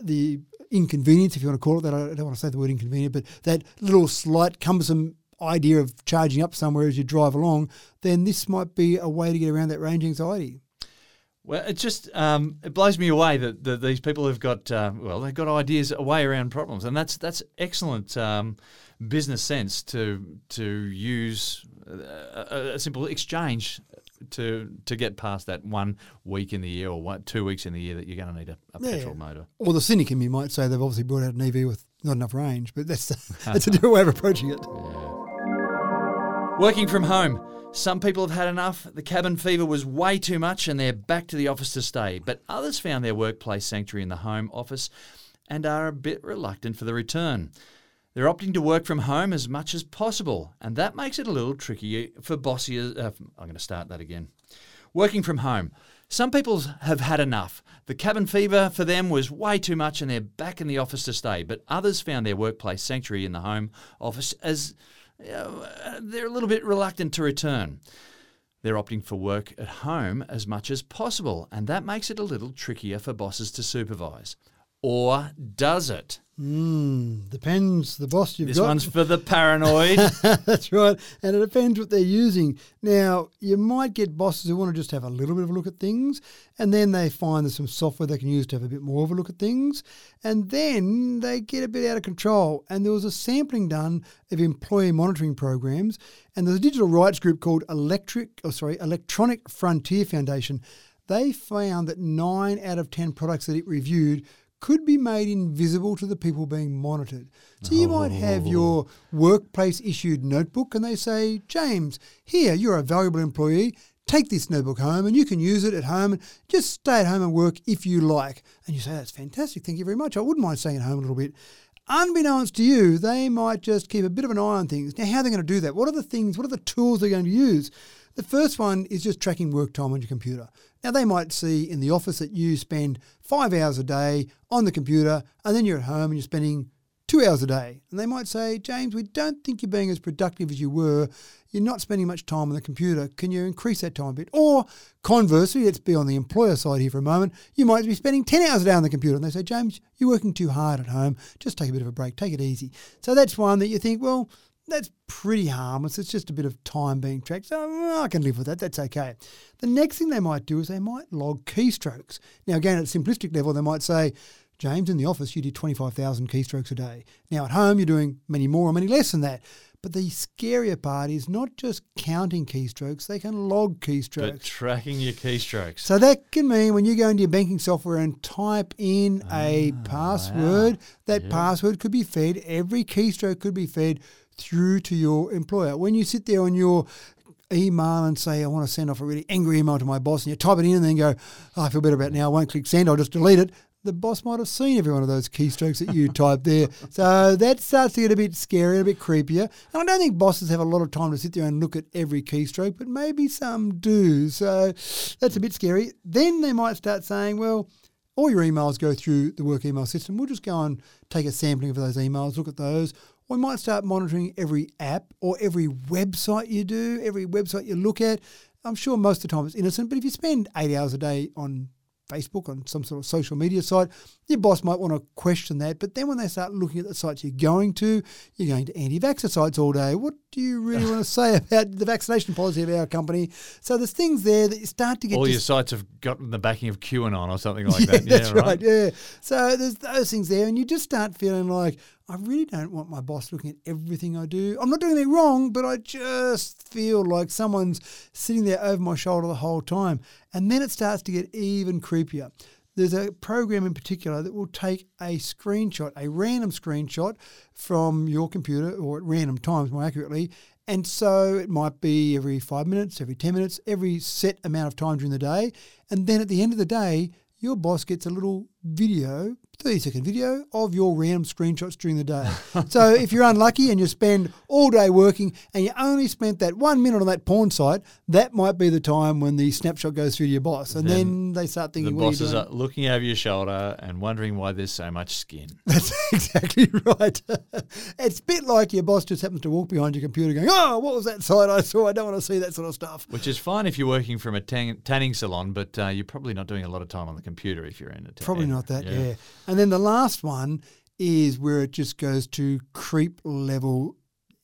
the inconvenience, if you want to call it that. I don't want to say the word inconvenient, but that little slight cumbersome idea of charging up somewhere as you drive along, then this might be a way to get around that range anxiety. Well, it just um, it blows me away that, that these people have got uh, well, they've got ideas away around problems, and that's that's excellent um, business sense to to use a, a- a simple exchange to to get past that one week in the year or one, two weeks in the year that you're going to need a, a Yeah. petrol motor. Or the cynic in me might say they've obviously brought out an EV with not enough range, but that's (laughs) that's a (laughs) different way of approaching it. Working from home. Some people have had enough. The cabin fever was way too much and they're back to the office to stay. But others found their workplace sanctuary in the home office and are a bit reluctant for the return. They're opting to work from home as much as possible, and that makes it a little tricky for bossy. Uh, I'm going to start that again. Working from home. Some people have had enough. The cabin fever for them was way too much and they're back in the office to stay. But others found their workplace sanctuary in the home office as uh, they're a little bit reluctant to return. They're opting for work at home as much as possible, and that makes it a little trickier for bosses to supervise. Or does it? Mm, depends the boss you've This got. This one's for the (laughs) paranoid. That's right. And it depends what they're using. Now, you might get bosses who want to just have a little bit of a look at things, and then they find there's some software they can use to have a bit more of a look at things, and then they get a bit out of control. And there was a sampling done of employee monitoring programs, and there's a digital rights group called Electric, oh sorry, Electronic Frontier Foundation. They found that nine out of ten products that it reviewed could be made invisible to the people being monitored. So you might have oh. your workplace issued notebook and they say, James, here, you're a valuable employee. Take this notebook home and you can use it at home and just stay at home and work if you like. And you say, That's fantastic. Thank you very much. I wouldn't mind staying at home a little bit. Unbeknownst to you, they might just keep a bit of an eye on things. Now, how are they going to do that? What are the things, what are the tools they're going to use? The first one is just tracking work time on your computer. Now, they might see in the office that you spend five hours a day on the computer, and then you're at home and you're spending two hours a day. And they might say, James, we don't think you're being as productive as you were. You're not spending much time on the computer. Can you increase that time a bit? Or conversely, let's be on the employer side here for a moment. You might be spending 10 hours a day on the computer. And they say, James, you're working too hard at home. Just take a bit of a break. Take it easy. So that's one that you think, well, that's pretty harmless. It's just a bit of time being tracked. So I can live with that. That's okay. The next thing they might do is they might log keystrokes. Now, again, at a simplistic level, they might say, James, in the office, you did 25,000 keystrokes a day. Now, at home, you're doing many more or many less than that. But the scarier part is not just counting keystrokes, they can log keystrokes. but tracking your keystrokes. So that can mean when you go into your banking software and type in a Ah, password, that password could be fed, every keystroke could be fed through to your employer. When you sit there on your email and say, I want to send off a really angry email to my boss, and you type it in and then go, oh, I feel better about it now, I won't click send, I'll just delete it. The boss might have seen every one of those keystrokes that you (laughs) typed there. So that starts to get a bit scary, a bit creepier. And I don't think bosses have a lot of time to sit there and look at every keystroke, but maybe some do. So that's a bit scary. Then they might start saying, well, all your emails go through the work email system. We'll just go and take a sampling of those emails, look at those. We might start monitoring every app or every website you do, every website you look at. I'm sure most of the time it's innocent, but if you spend eight hours a day on Facebook, on some sort of social media site, your boss might want to question that. But then when they start looking at the sites you're going to, you're going to anti vaxxer sites all day. What do you really want to (laughs) say about the vaccination policy of our company? So there's things there that you start to get All dis- your sites have got the backing of QAnon or something (laughs) like that. that's yeah, right. Yeah. So there's those things there, and you just start feeling like I really don't want my boss looking at everything I do. I'm not doing anything wrong, but I just feel like someone's sitting there over my shoulder the whole time. And then it starts to get even creepier. There's a program in particular that will take a screenshot, a random screenshot from your computer, or at random times more accurately. And so it might be every five minutes, every 10 minutes, every set amount of time during the day. And then at the end of the day, your boss gets a little video 30 second video of your random screenshots during the day. (laughs) so if you're unlucky and you spend all day working and you only spent that one minute on that porn site, that might be the time when the snapshot goes through to your boss. And then, then they start thinking, the bosses are, looking over your shoulder and wondering why there's so much skin. (laughs) That's exactly (laughs) right. it's a bit like your boss just happens to walk behind your computer going, oh, what was that site I saw? I don't want to see that sort of stuff. Which is fine if you're working from a tan- tanning salon, but uh, you're probably not doing a lot of time on the computer if you're in a Probably not that, yeah. yeah. And then the last one is where it just goes to creep level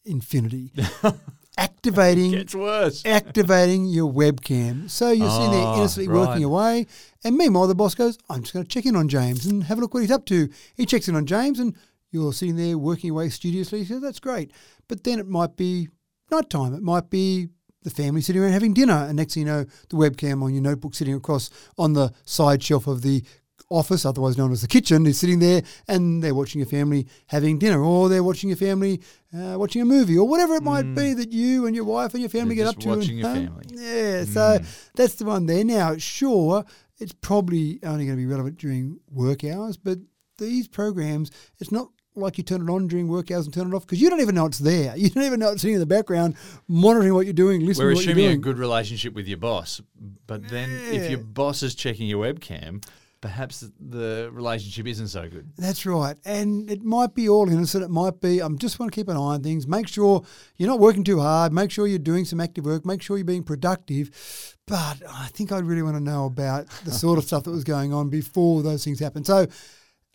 infinity. (laughs) activating gets worse. activating your webcam. So you're sitting there Oh, innocently right. working away, and meanwhile the boss goes, "I'm just going to check in on James and have a look what he's up to." He checks in on James, and you're sitting there working away studiously. So that's great. But then it might be night time. It might be the family sitting around having dinner, and next thing you know, the webcam on your notebook sitting across on the side shelf of the office, otherwise known as the kitchen, is sitting there, and they're watching your family having dinner, or they're watching your family uh, watching a movie, or whatever it might be that you and your wife and your family They're get up to. watching at your family. Yeah, so that's the one there. Now, sure, it's probably only going to be relevant during work hours, but these programs, it's not like you turn it on during work hours and turn it off because you don't even know it's there. (laughs) You don't even know it's sitting in the background, monitoring what you're doing, listening We're to what you're assuming a good relationship with your boss, but then if your boss is checking your webcam, perhaps the relationship isn't so good. That's right. And it might be all innocent. It might be, I am just want to keep an eye on things. Make sure you're not working too hard. Make sure you're doing some active work. Make sure you're being productive. But I think I'd really want to know about the (laughs) sort of stuff that was going on before those things happened. So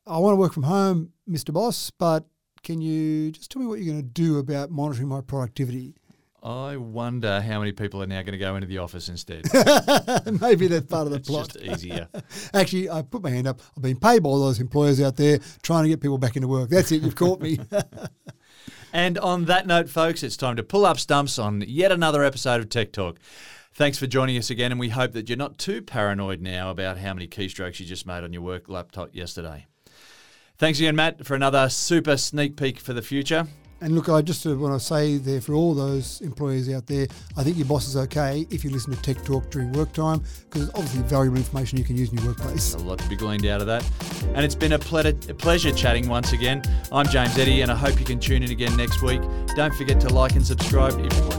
I want to work from home, Mr. Boss, but can you just tell me what you're going to do about monitoring my productivity? I wonder how many people are now going to go into the office instead. (laughs) Maybe that's part of the plot. it's just easier. (laughs) Actually, I put my hand up. I've been paid by all those employers out there trying to get people back into work. That's it. You've caught me. (laughs) And on that note, folks, it's time to pull up stumps on yet another episode of Tech Talk. Thanks for joining us again, and we hope that you're not too paranoid now about how many keystrokes you just made on your work laptop yesterday. Thanks again, Matt, for another super sneak peek for the future. And look, I just want to say there for all those employees out there, I think your boss is okay if you listen to Tech Talk during work time because it's obviously valuable information you can use in your workplace. A lot to be gleaned out of that. And it's been a, ple- a pleasure chatting once again. I'm James Eddy, and I hope you can tune in again next week. Don't forget to like and subscribe if you